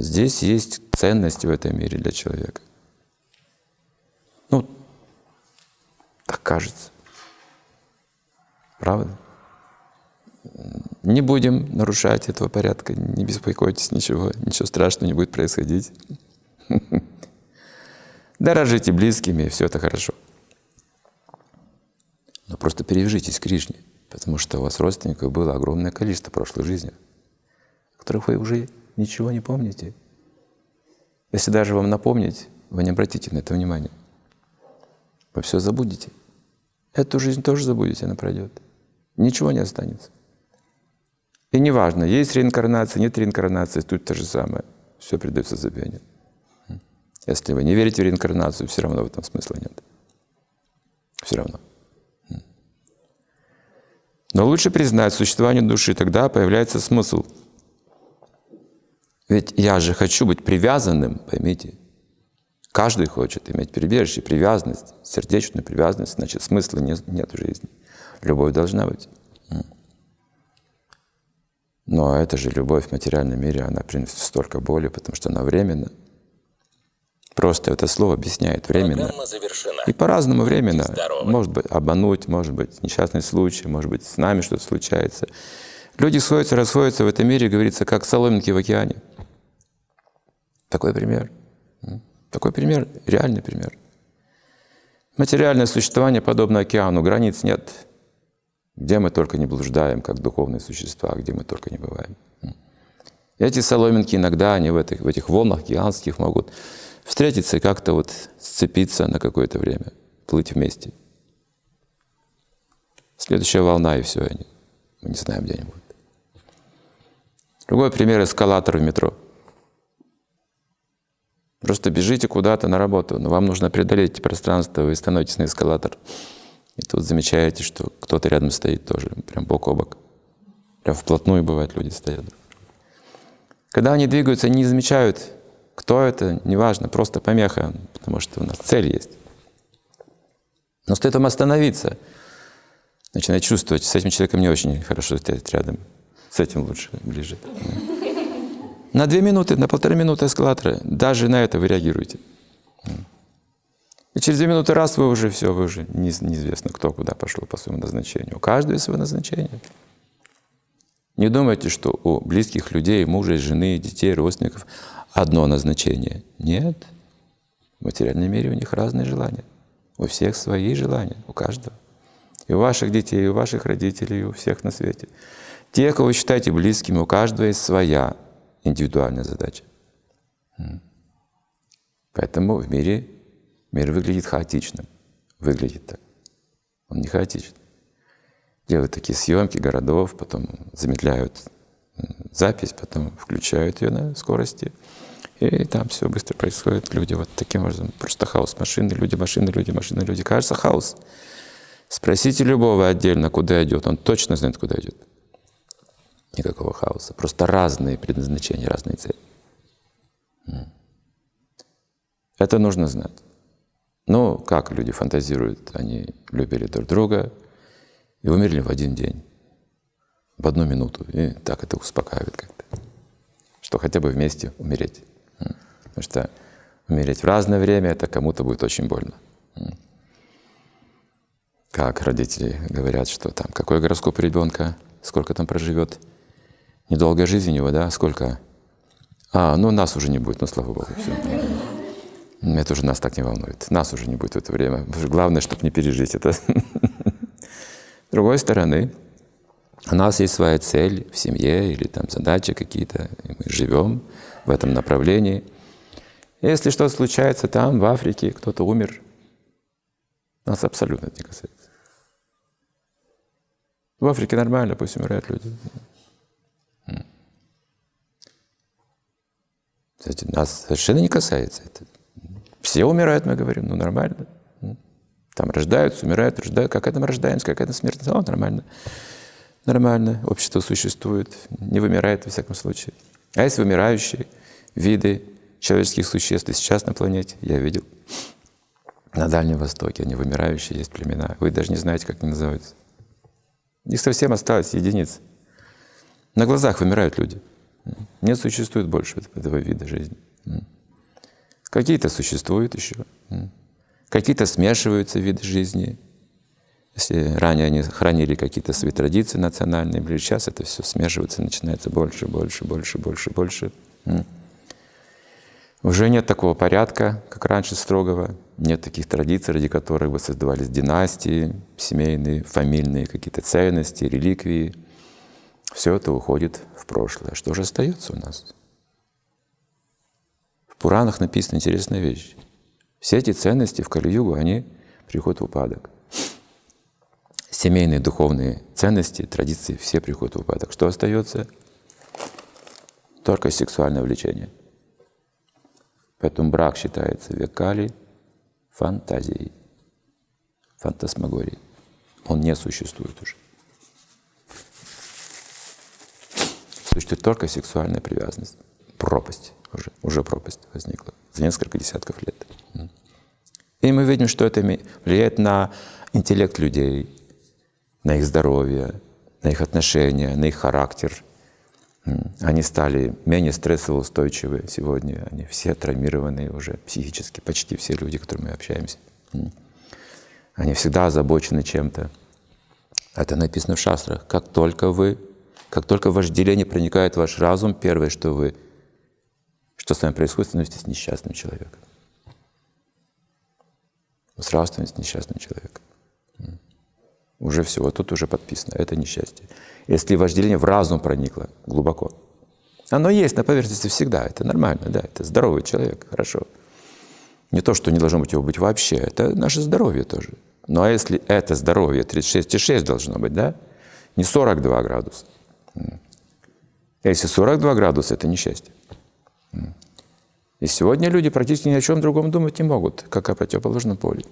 Здесь есть ценность в этом мире для человека. Ну, так кажется. Правда? Не будем нарушать этого порядка, не беспокойтесь, ничего, ничего страшного не будет происходить. Дорожите близкими, все это хорошо. Но просто перевяжитесь к Кришне, потому что у вас родственников было огромное количество прошлой жизни, которых вы уже ничего не помните. Если даже вам напомнить, вы не обратите на это внимания. Вы все забудете. Эту жизнь тоже забудете, она пройдет. Ничего не останется. И неважно, есть реинкарнация, нет реинкарнации, тут то же самое. Все придется забвению. Если вы не верите в реинкарнацию, все равно в этом смысла нет. Все равно. Но лучше признать существование души, тогда появляется смысл. Ведь я же хочу быть привязанным, поймите. Каждый хочет иметь прибежище, привязанность, сердечную привязанность, значит смысла нет, нет в жизни. Любовь должна быть. Но это же любовь в материальном мире, она приносит столько боли, потому что она временна. Просто это слово объясняет временно. И по-разному временно. Может быть, обмануть, может быть, несчастный случай, может быть, с нами что-то случается. Люди сходятся, расходятся в этом мире, говорится, как соломинки в океане. Такой пример. Такой пример, реальный пример. Материальное существование подобно океану, границ нет. Где мы только не блуждаем, как духовные существа, где мы только не бываем. Эти соломинки иногда, они в этих, в этих волнах океанских могут встретиться и как-то вот сцепиться на какое-то время, плыть вместе. Следующая волна, и все, они, мы не знаем, где они будут. Другой пример — эскалатор в метро. Просто бежите куда-то на работу, но вам нужно преодолеть пространство, вы становитесь на эскалатор. И тут замечаете, что кто-то рядом стоит тоже, прям бок о бок. Прям вплотную бывает люди стоят. Когда они двигаются, они не замечают кто это, неважно, просто помеха, потому что у нас цель есть. Но стоит вам остановиться, начинать чувствовать, с этим человеком не очень хорошо стоять рядом, с этим лучше, ближе. На две минуты, на полторы минуты эскалатора, даже на это вы реагируете. И через две минуты раз вы уже все, вы уже неизвестно, кто куда пошел по своему назначению. У каждого есть свое назначение. Не думайте, что у близких людей, мужа, жены, детей, родственников одно назначение. Нет. В материальном мире у них разные желания. У всех свои желания, у каждого. И у ваших детей, и у ваших родителей, и у всех на свете. Те, кого вы считаете близкими, у каждого есть своя индивидуальная задача. Поэтому в мире мир выглядит хаотичным. Выглядит так. Он не хаотичен. Делают такие съемки городов, потом замедляют запись, потом включают ее на скорости. И там все быстро происходит. Люди вот таким образом. Просто хаос. Машины, люди, машины, люди, машины, люди. Кажется хаос. Спросите любого отдельно, куда идет. Он точно знает, куда идет. Никакого хаоса. Просто разные предназначения, разные цели. Это нужно знать. Ну, как люди фантазируют, они любили друг друга и умерли в один день, в одну минуту. И так это успокаивает как-то, что хотя бы вместе умереть. Потому что умереть в разное время, это кому-то будет очень больно. Как родители говорят, что там, какой гороскоп ребенка, сколько там проживет, недолгая жизнь у него, да, сколько? А, ну нас уже не будет, ну слава Богу, все. Это уже нас так не волнует. Нас уже не будет в это время. Главное, чтобы не пережить это. С другой стороны, у нас есть своя цель в семье или там задачи какие-то, и мы живем в этом направлении. Если что-то случается там, в Африке, кто-то умер, нас абсолютно это не касается. В Африке нормально, пусть умирают люди. Кстати, нас совершенно не касается это. Все умирают, мы говорим, ну нормально. Там рождаются, умирают, рождают. Какая там рождаемость, какая там смерть? Ну, нормально. Нормально. Общество существует, не вымирает во всяком случае. А есть вымирающие виды человеческих существ и сейчас на планете, я видел. На Дальнем Востоке они вымирающие, есть племена. Вы даже не знаете, как они называются. Их совсем осталось единиц. На глазах вымирают люди. Не существует больше этого вида жизни. Какие-то существуют еще. Какие-то смешиваются виды жизни. Если ранее они хранили какие-то свои традиции национальные, сейчас это все смешивается, начинается больше, больше, больше, больше, больше. Уже нет такого порядка, как раньше строгого, нет таких традиций, ради которых бы создавались династии, семейные, фамильные какие-то ценности, реликвии. Все это уходит в прошлое. Что же остается у нас? В Пуранах написана интересная вещь. Все эти ценности в Кали-югу, они приходят в упадок. Семейные духовные ценности, традиции, все приходят в упадок. Что остается? Только сексуальное влечение – Поэтому брак считается векали фантазией, фантасмагорией. Он не существует уже. Существует только сексуальная привязанность. Пропасть уже, уже пропасть возникла за несколько десятков лет. И мы видим, что это влияет на интеллект людей, на их здоровье, на их отношения, на их характер – они стали менее стрессово устойчивы сегодня. Они все травмированные уже психически, почти все люди, с которыми мы общаемся. Они всегда озабочены чем-то. Это написано в шастрах. Как только вы, как только вожделение проникает в ваш разум, первое, что вы, что с вами происходит, становитесь несчастным человеком. Вы сразу становитесь несчастным человеком. Уже все, вот тут уже подписано, это несчастье если вожделение в разум проникло глубоко. Оно есть на поверхности всегда, это нормально, да, это здоровый человек, хорошо. Не то, что не должно быть его быть вообще, это наше здоровье тоже. Но если это здоровье 36,6 должно быть, да, не 42 градуса. Если 42 градуса, это несчастье. И сегодня люди практически ни о чем другом думать не могут, как о противоположном поле.